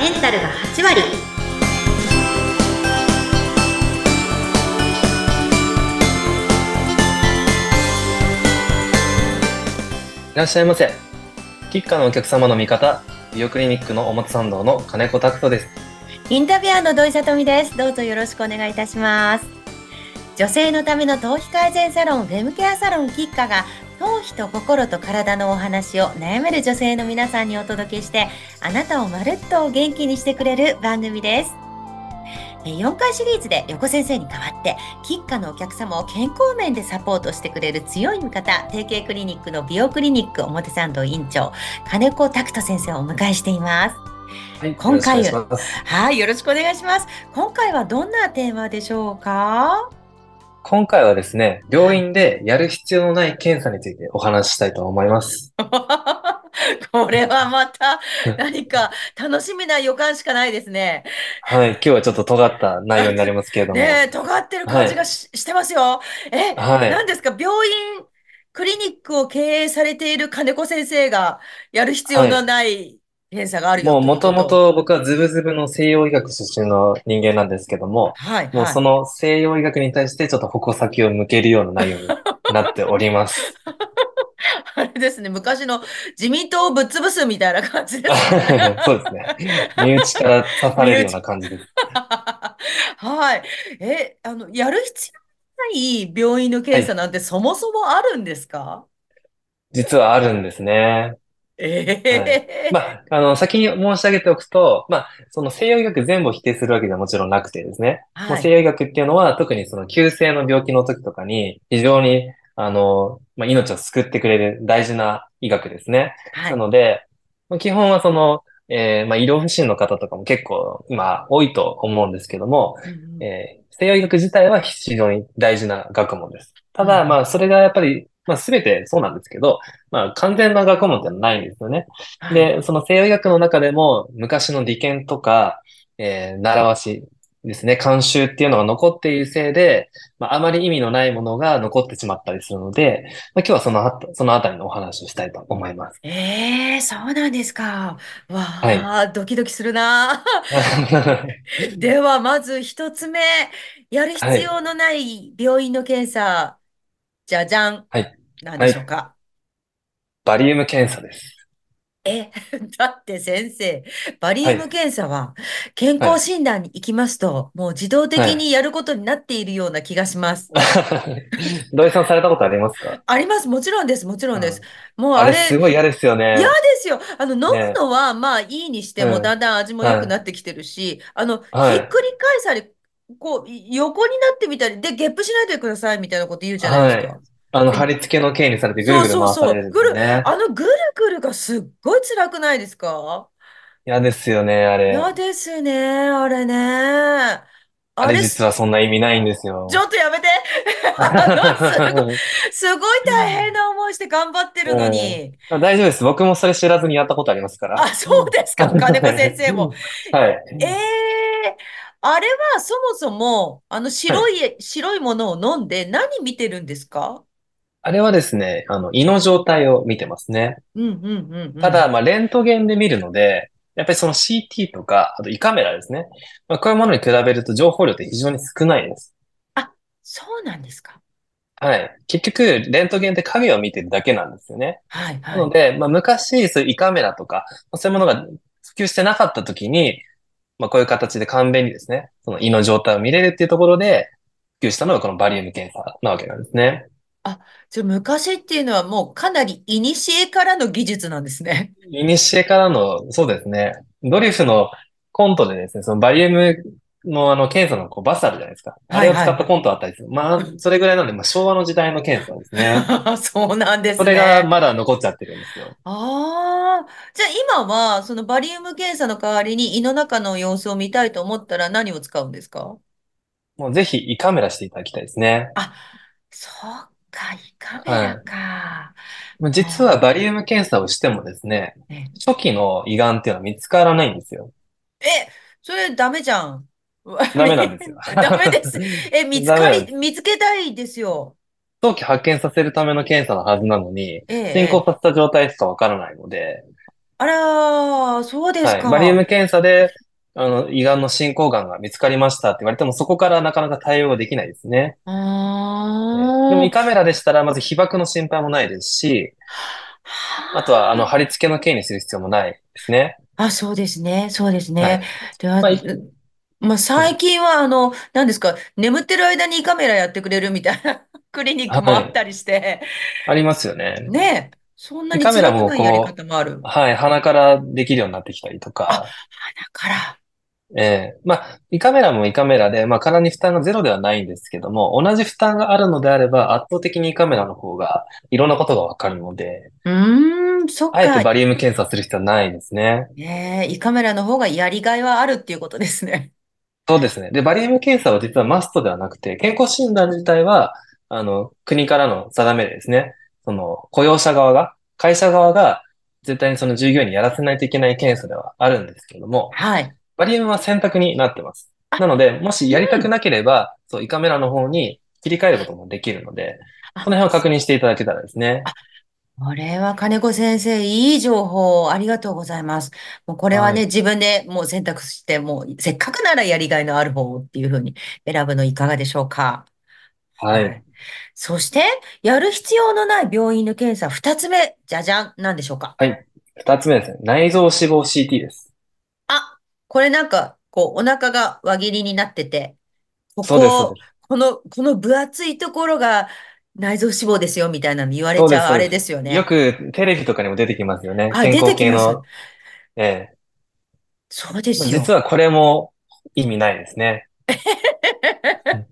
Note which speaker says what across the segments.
Speaker 1: メンタルが8割
Speaker 2: いらっしゃいませ。キッカーのお客様の味方、美容クリニックの表参道の金子拓人です。
Speaker 1: インタビュアーの土井さとみですどうぞよろしくお願いいたします女性のための頭皮改善サロンフェムケアサロンキッカが頭皮と心と体のお話を悩める女性の皆さんにお届けしてあなたをまるっと元気にしてくれる番組ですえー4回シリーズで横先生に代わって、キッカのお客様を健康面でサポートしてくれる強い味方、提携クリニックの美容クリニック表参道院長、金子拓人先生をお迎えしています。
Speaker 2: はい
Speaker 1: 今回はい、よろしくお願いします。今回はどんなテーマでしょうか？
Speaker 2: 今回はですね、病院でやる必要のない検査についてお話ししたいと思います。
Speaker 1: これはまた何か楽しみな予感しかないですね。
Speaker 2: はい、今日はちょっと尖った内容になりますけれども。
Speaker 1: ねえ、尖ってる感じがし,、してますよ。え、
Speaker 2: はい
Speaker 1: 何ですか？病院、クリニックを経営されている金子先生がやる必要のない検査があるよ
Speaker 2: もうもとも
Speaker 1: と
Speaker 2: 僕はズブズブの西洋医学出身の人間なんですけども、
Speaker 1: はい、
Speaker 2: もう
Speaker 1: はい
Speaker 2: その西洋医学に対してちょっと矛先を向けるような内容になっております。
Speaker 1: あれですね、昔の自民党をぶっ潰すみたいな感じですね。
Speaker 2: そうですね。身内から刺されるような感じです。
Speaker 1: はい。え、あの、やる必要ない病院の検査なんてそもそもあるんですか？
Speaker 2: 実はあるんですね。
Speaker 1: ええ
Speaker 2: まあ、あの、先に申し上げておくと、まあ、その西洋医学全部を否定するわけではもちろんなくてですね。
Speaker 1: はい。
Speaker 2: 西洋医学っていうのは特にその急性の病気の時とかに非常に、あの、まあ、命を救ってくれる大事な医学ですね。
Speaker 1: はい
Speaker 2: なので、まあ基本はその、えーまあ、医療不振の方とかも結構今多いと思うんですけども、
Speaker 1: うんうん
Speaker 2: えー西洋医学自体は非常に大事な学問です。ただ、
Speaker 1: うん
Speaker 2: まあ、それがやっぱり、まあ、すべてそうなんですけど、まあ、完全な学問ってないんですよね。
Speaker 1: はい
Speaker 2: で、その西洋医学の中でも、昔の利権とか、えー習わしですね、慣習っていうのが残っているせいで、まあ、あまり意味のないものが残ってしまったりするので、まあ、今日はそのあた、そのあたりのお話をしたいと思います。
Speaker 1: ええそうなんですか。わ
Speaker 2: はい
Speaker 1: あ、ドキドキするな。では、まず一つ目、やる必要のない病院の検査、じゃじゃん。
Speaker 2: はい。
Speaker 1: 何でしょうか？
Speaker 2: バリウム検査です。
Speaker 1: え、だって先生、バリウム検査は健康診断に行きますと、もう自動的にやることになっているような気がします。
Speaker 2: 土井さんされたことありますか？
Speaker 1: あります。もちろんです。もちろんです。もう
Speaker 2: あれ
Speaker 1: あれ、
Speaker 2: すごい嫌ですよね。
Speaker 1: 嫌ですよ。あの、飲むのは、まあいいにしても、
Speaker 2: うん
Speaker 1: だんだん味も良くなってきてるし、あの、
Speaker 2: はい
Speaker 1: ひっくり返され、こう、横になってみたり、で、ゲップしないでくださいみたいなこと言うじゃないですか。
Speaker 2: あの、貼り付けの刑にされてぐるぐる回されるんですよね。
Speaker 1: あのぐるぐるがすっごい辛くないですか？
Speaker 2: 嫌ですよね、あれ。
Speaker 1: 嫌ですね、あれね。あ
Speaker 2: あれ
Speaker 1: れ、
Speaker 2: 実はそんな意味ないんですよ。
Speaker 1: ちょっとやめて。あのすごい、すごい大変な思いして頑張ってるのに。
Speaker 2: あ大丈夫です。僕もそれ知らずにやったことありますから。
Speaker 1: あ、そうですか、金子先生も。。
Speaker 2: はい。
Speaker 1: ええあれはそもそも、あの白い、白いものを飲んで何見てるんですか？
Speaker 2: あれはですね、あの、胃の状態を見てますね。
Speaker 1: うんうんうんうん。
Speaker 2: ただ、まあ、レントゲンで見るので、やっぱりその CT とか、あと胃カメラですね。まあ、こういうものに比べると情報量って非常に少ないです。
Speaker 1: そうなんですか。
Speaker 2: はい。結局、レントゲンって影を見てるだけなんですよね。
Speaker 1: はいは。
Speaker 2: ないので、まあ、昔、そういう胃カメラとか、そういうものが普及してなかった時に、まあ、こういう形で簡便にですね、その胃の状態を見れるっていうところで、普及したのがこのバリウム検査なわけなんですね。
Speaker 1: じゃあ昔っていうのはもうかなり古からの技術なんですね。
Speaker 2: 古からの、そうですね、ドリフのコントでですね、そのバリウムのあの検査のこうバスあるじゃないですか。あれを使ったコントあったりする。まあ、それぐらいなので、まあ、昭和の時代の検査ですね。
Speaker 1: そうなんです
Speaker 2: それ
Speaker 1: ね。
Speaker 2: がまだ残っちゃってるんですよ。
Speaker 1: ああ、じゃあ今はそのバリウム検査の代わりに胃の中の様子を見たいと思ったら何を使うんですか？
Speaker 2: もうぜひ胃カメラしていただきたいですね。
Speaker 1: そうか、胃カメラか。
Speaker 2: まあ実はバリウム検査をしてもですね、
Speaker 1: ね
Speaker 2: 初期の胃がんっていうのは見つからないんですよ。
Speaker 1: え、それダメじゃん。
Speaker 2: ダメなんですよ。
Speaker 1: ダメです。え、見つかり、見つけたいですよ。
Speaker 2: 早期発見させるための検査のはずなのに、
Speaker 1: ええ
Speaker 2: 進行させた状態しかわからないので、
Speaker 1: あらー、そうです
Speaker 2: はい。バリウ
Speaker 1: か。
Speaker 2: ム検査で、あの、胃がんの進行がんが見つかりましたって言われても、そこからなかなか対応ができないですね。
Speaker 1: あ
Speaker 2: ねでも胃カ
Speaker 1: ー。
Speaker 2: メラでしたら、まず被爆の心配もないですし、あとは、あの、貼り付けの刑にする必要もないですね。
Speaker 1: あ、そうですね。そうですね。
Speaker 2: はい。
Speaker 1: で、あ、
Speaker 2: まあ、い
Speaker 1: まあ、
Speaker 2: うん。
Speaker 1: 最近は、あの、何ですか、眠ってる間に胃カメラやってくれるみたいな クリニックもあっ
Speaker 2: い。
Speaker 1: りして、
Speaker 2: ありますよね。
Speaker 1: ねえ、そんなに
Speaker 2: 胃カメラ
Speaker 1: 辛く
Speaker 2: もこ
Speaker 1: ないやり方もある。
Speaker 2: う、はい、鼻からできるようになってきたりと
Speaker 1: あ、
Speaker 2: か、
Speaker 1: だから。
Speaker 2: ええまあ、胃カメラも胃カメラで、まあ、体に負担がゼロではないんですけども、同じ負担があるのであれば、圧倒的に胃カメラの方が、いろんなことがわかるので、
Speaker 1: うーん、そっ
Speaker 2: あえて
Speaker 1: か。
Speaker 2: バリウム検査する必要はないですね。
Speaker 1: ねえ、胃カメラの方がやりがいはあるっていうことですね。
Speaker 2: そうですね。で、バリウム検査は実はマストではなくて、健康診断自体は、あの、国からの定めでですね、その、雇用者側が、会社側が、絶対にその従業員にやらせないといけない検査ではあるんですけれども、
Speaker 1: はい。
Speaker 2: バリウムは選択になってます。
Speaker 1: あ、
Speaker 2: なので、もしやりた
Speaker 1: うん。
Speaker 2: くなければ、そう、胃カメラの方に切り替えることもできるので、
Speaker 1: あ、
Speaker 2: その辺を確認していただけたらですね。
Speaker 1: これは金子先生、いい情報ありがとうございます。もうこれはね、
Speaker 2: はい。
Speaker 1: 自分でもう選択して、もうせっかくならやりがいのある方っていうふうに選ぶのいかがでしょうか？
Speaker 2: はい。
Speaker 1: はい。そして、やる必要のない病院の検査、二つ目、じゃじゃん、なんでしょうか？
Speaker 2: はい。二つ目ですね。内臓脂肪 CT です。
Speaker 1: あ、これなんか、こう、お腹が輪切りになってて、こ
Speaker 2: そうです、そう
Speaker 1: こ、
Speaker 2: です。
Speaker 1: この、この分厚いところが内臓脂肪ですよ、みたいなの言われちゃうあれで
Speaker 2: す。
Speaker 1: すよね。
Speaker 2: よくテレビとかにも出てきますよね。
Speaker 1: あ、出てきます。
Speaker 2: ええ
Speaker 1: そうで
Speaker 2: まあ
Speaker 1: すよ。
Speaker 2: 実はこれも意味ないですね。う ん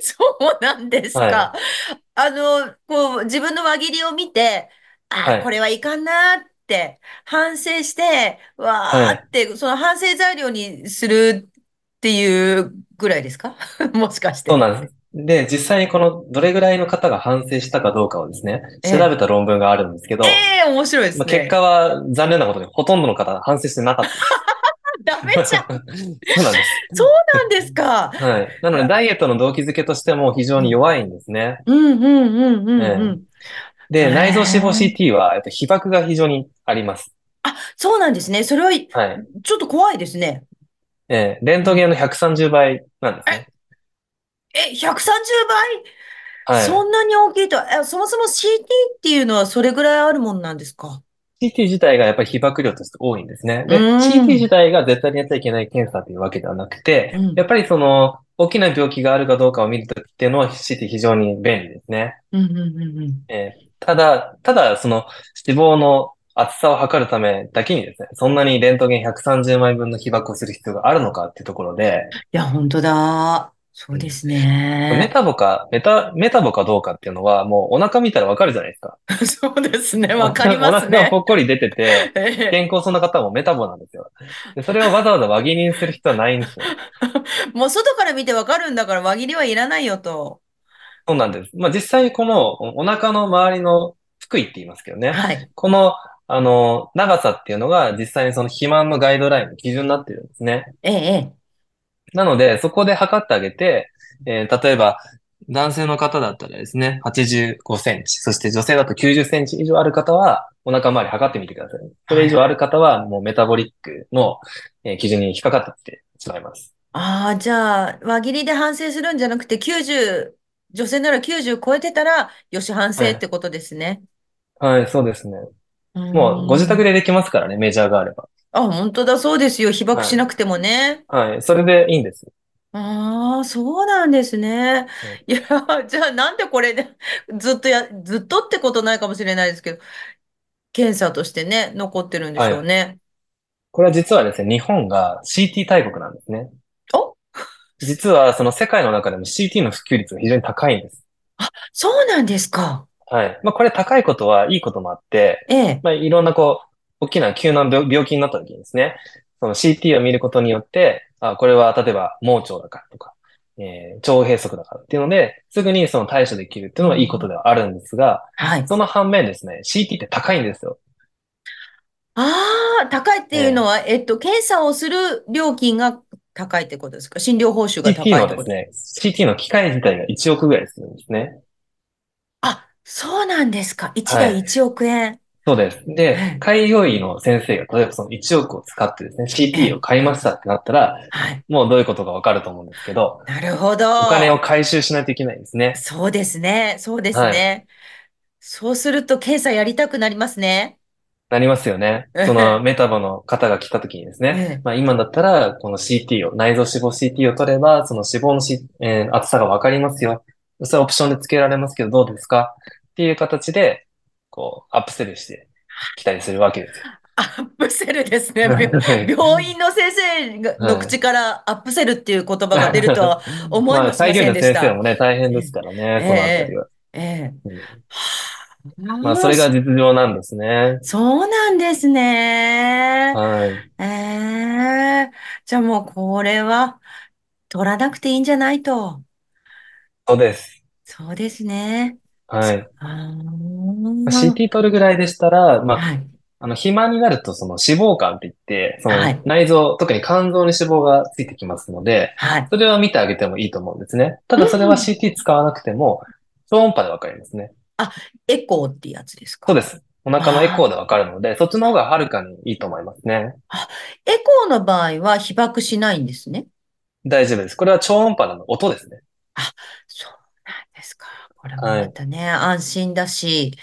Speaker 1: そうなんですか。
Speaker 2: はい。
Speaker 1: あの、こう、自分の輪切りを見て、ああ、こ
Speaker 2: はい。
Speaker 1: れはいかんなって反省して、わ
Speaker 2: はい。
Speaker 1: ーって、その反省材料にするっていうぐらいですか？もしかして。
Speaker 2: そうなんです。で、実際にこのどれぐらいの方が反省したかどうかをですね、
Speaker 1: ええ。
Speaker 2: 調べた論文があるんですけ
Speaker 1: え
Speaker 2: ど、
Speaker 1: え、面白いで
Speaker 2: まあ、
Speaker 1: すね。
Speaker 2: 結果は残念なことにほとんどの方が反省してなかった。
Speaker 1: ダメじゃん。
Speaker 2: そうなんです。
Speaker 1: そうなんですか。
Speaker 2: はい。なので、ダイエットの動機づけとしても非常
Speaker 1: うん
Speaker 2: に弱いんですね。
Speaker 1: うんうんうんうん。
Speaker 2: で、内臓脂肪。CT は、やっぱ被曝が非常にあります。
Speaker 1: あ、そうなんですね。それは、
Speaker 2: はい。
Speaker 1: ちょっと怖いですね。
Speaker 2: ええレントゲンの130倍なんですね。
Speaker 1: え、130倍？
Speaker 2: はい。
Speaker 1: そんなに大きいと？は、え、そもそも CT っていうのはそれぐらいあるもんなんですか
Speaker 2: ？CT 自体がやっぱり被曝量として多いんですね。
Speaker 1: う
Speaker 2: で、
Speaker 1: ー
Speaker 2: CT 自
Speaker 1: ん。
Speaker 2: 体が絶対にやっちゃいけない検査というわけではなくて、
Speaker 1: うん。
Speaker 2: やっぱりその、大きな病気があるかどうかを見るときっていうのは CT 非常に便利ですね。
Speaker 1: うん、うん、うん、うん。
Speaker 2: えーただ、ただ、その脂肪の厚さを測るためだけにですね、そんなにレントゲン130枚分の被曝をする必要があるのかっていうところで、
Speaker 1: いや、本当だ。そうですね。
Speaker 2: メタボか、メタ、メタボかどうかっていうのは、もうお腹見たらわかるじゃないですか。
Speaker 1: そうですね。
Speaker 2: お
Speaker 1: わかり
Speaker 2: 腹、お腹がぽ
Speaker 1: ますね。
Speaker 2: っこり出てて、
Speaker 1: ええ
Speaker 2: 健康そうな方もメタボなんですよ。で、それをわざわざ輪切りにする必要はないんですよ。
Speaker 1: もう外から見てわかるんだから輪切りはいらないよと。
Speaker 2: そうなんです。まあ、実際にこのおお腹の周りの腹囲って言いますけどね。
Speaker 1: はい。
Speaker 2: この、あの、長さっていうのが実際にその肥満のガイドラインの基準になってるんですね。
Speaker 1: ええ、え
Speaker 2: なので、そこで測ってあげて、えー例えば、男性の方だったらですね、85センチ、そして女性だと90センチ以上ある方は、お腹周り測ってみてください。
Speaker 1: え。
Speaker 2: それ以上あ
Speaker 1: はい。
Speaker 2: る方は、もうメタボリックの、えー基準に引っかかってってしまいます。
Speaker 1: ああ、じゃあ、輪切りで反省するんじゃなくて、90、女性なら90超えてたら、よし反
Speaker 2: はい。
Speaker 1: 省ってことですね。
Speaker 2: はい、そうですね。もう、ご自宅
Speaker 1: ん。
Speaker 2: でできますからね、メジャーがあれば。
Speaker 1: あ、本当だ、そうですよ。被爆
Speaker 2: はい。
Speaker 1: しなくてもね。
Speaker 2: はい。それでいいんです。
Speaker 1: ああ、そうなんですね。
Speaker 2: はい
Speaker 1: いや、じゃあなんでこれね、ずっとや、ずっとってことないかもしれないですけど、検査としてね、残ってるんでし
Speaker 2: はい。
Speaker 1: ょうね。
Speaker 2: これは実はですね、日本が CT 大国なんですね。
Speaker 1: お、
Speaker 2: 実はその世界の中でも CT の普及率が非常に高いんです。
Speaker 1: そうなんですか。
Speaker 2: はい。まあこれ高いことはいいこともあって、
Speaker 1: ええ。
Speaker 2: まあいろんなこう、大きな急な病病気になった時にですね、その CT を見ることによって、あ、これは例えば盲腸だからとか、えー腸閉塞だからっていうので、すぐにその対処できるってい
Speaker 1: う
Speaker 2: うのはいいこと
Speaker 1: ん、
Speaker 2: ではあるんですが、
Speaker 1: はい。
Speaker 2: その反面ですね、CT って高いんですよ。
Speaker 1: ああ、高いっていうの
Speaker 2: え
Speaker 1: は、えっと、検査をする料金が高いってことですか？診療報酬が高いってこと。
Speaker 2: のですね、CT の機械自体が1億ぐらいするんですね。
Speaker 1: あ、そうなんですか。1
Speaker 2: はい。
Speaker 1: 台1億円。
Speaker 2: そうです。
Speaker 1: え
Speaker 2: で
Speaker 1: え、
Speaker 2: 開業医の先生が、例えばその1億を使ってですね、CT を買いましたってなったら、
Speaker 1: はい。
Speaker 2: もうどういうことかわかると思うんですけど、
Speaker 1: なるほど。
Speaker 2: お金を回収しないといけないんですね。
Speaker 1: そうですね。そうです
Speaker 2: はい。
Speaker 1: ね。そうすると検査やりたくなりますね。
Speaker 2: なりますよね。そのメタボの方が来た時にですね、
Speaker 1: ええ
Speaker 2: まあ今だったら、この CT を、内臓脂肪 CT を取れば、その脂肪のし、えー厚さがわかりますよ。それはオプションで付けられますけど、どうですかっていう形で、こう、アップセルしてきたりするわけですよ。
Speaker 1: アップセルですね。病院の先生がの
Speaker 2: はい
Speaker 1: 口からアップセルっていう言葉が出るとは思 い
Speaker 2: まあ、
Speaker 1: もしま
Speaker 2: 再現の
Speaker 1: せんでした。
Speaker 2: 先生もね、大変ですからね、
Speaker 1: え
Speaker 2: そのあたりは。
Speaker 1: ええ。
Speaker 2: うん
Speaker 1: は
Speaker 2: まあ、それが実情なんですね。
Speaker 1: そうなんですね。
Speaker 2: はい。
Speaker 1: ええじゃあもうこれは取らなくていいんじゃないと。
Speaker 2: そうです。
Speaker 1: そうですね。
Speaker 2: はい。
Speaker 1: あ
Speaker 2: まあ
Speaker 1: ー
Speaker 2: CT 取るぐらいでしたら、まあ、
Speaker 1: はい。
Speaker 2: あの、肥満になると、その脂肪肝って言って、そ
Speaker 1: はい
Speaker 2: の内臓、特に肝臓に脂肪がついてきますので、
Speaker 1: はい。
Speaker 2: それは見てあげてもいいと思うんですね。ただそれは CT 使わなくても、超音波でわかりますね。
Speaker 1: エコーってやつですか？
Speaker 2: そうです。お腹のエコーでわかるので、そっちの方がはるかにいいと思いますね。
Speaker 1: エコーの場合は被爆しないんですね？
Speaker 2: 大丈夫です。これは超音波の音ですね。
Speaker 1: そうなんですか。これもまたね、安心だし、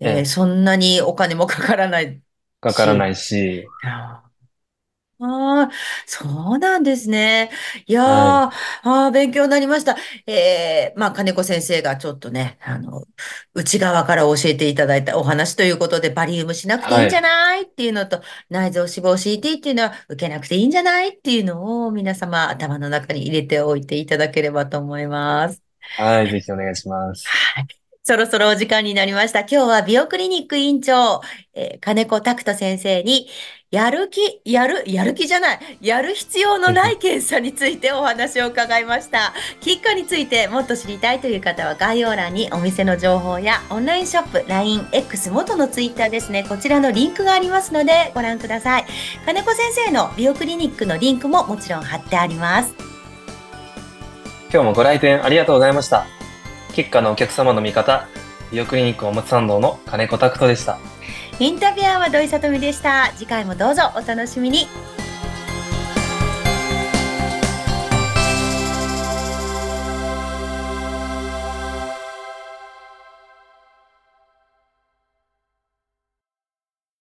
Speaker 1: え
Speaker 2: ええ
Speaker 1: ーそんなにお金もかからない。
Speaker 2: かからないし、
Speaker 1: ああ、そうなんですね。いやー、
Speaker 2: は
Speaker 1: あー勉強になりました。えー、まあ、金子先生がちょっとね、あの、内側から教えていただいたお話ということで、バリウムしなくていいんじゃないっていうのと、内臓脂肪 CT っていうのは受けなくていいんじゃないっていうのを皆様頭の中に入れておいていただければと思います。
Speaker 2: はい、ぜひお願いします。
Speaker 1: そろそろお時間になりました。今日は美容クリニック院長、えー金子拓人先生に、やる気、やる、やる気じゃない、やる必要のない検査についてお話を伺いました。キッカについてもっと知りたいという方は概要欄にお店の情報やオンラインショップ、LINE、X、元のツイッターですね。こちらのリンクがありますのでご覧ください。金子先生の美容クリニックのリンクももちろん貼ってあります。
Speaker 2: 今日もご来店ありがとうございました。結果のお客様の味方、美容クリニックおもつ参道の金子拓人でした。
Speaker 1: インタビュアーは土井さとみでした。次回もどうぞお楽しみに。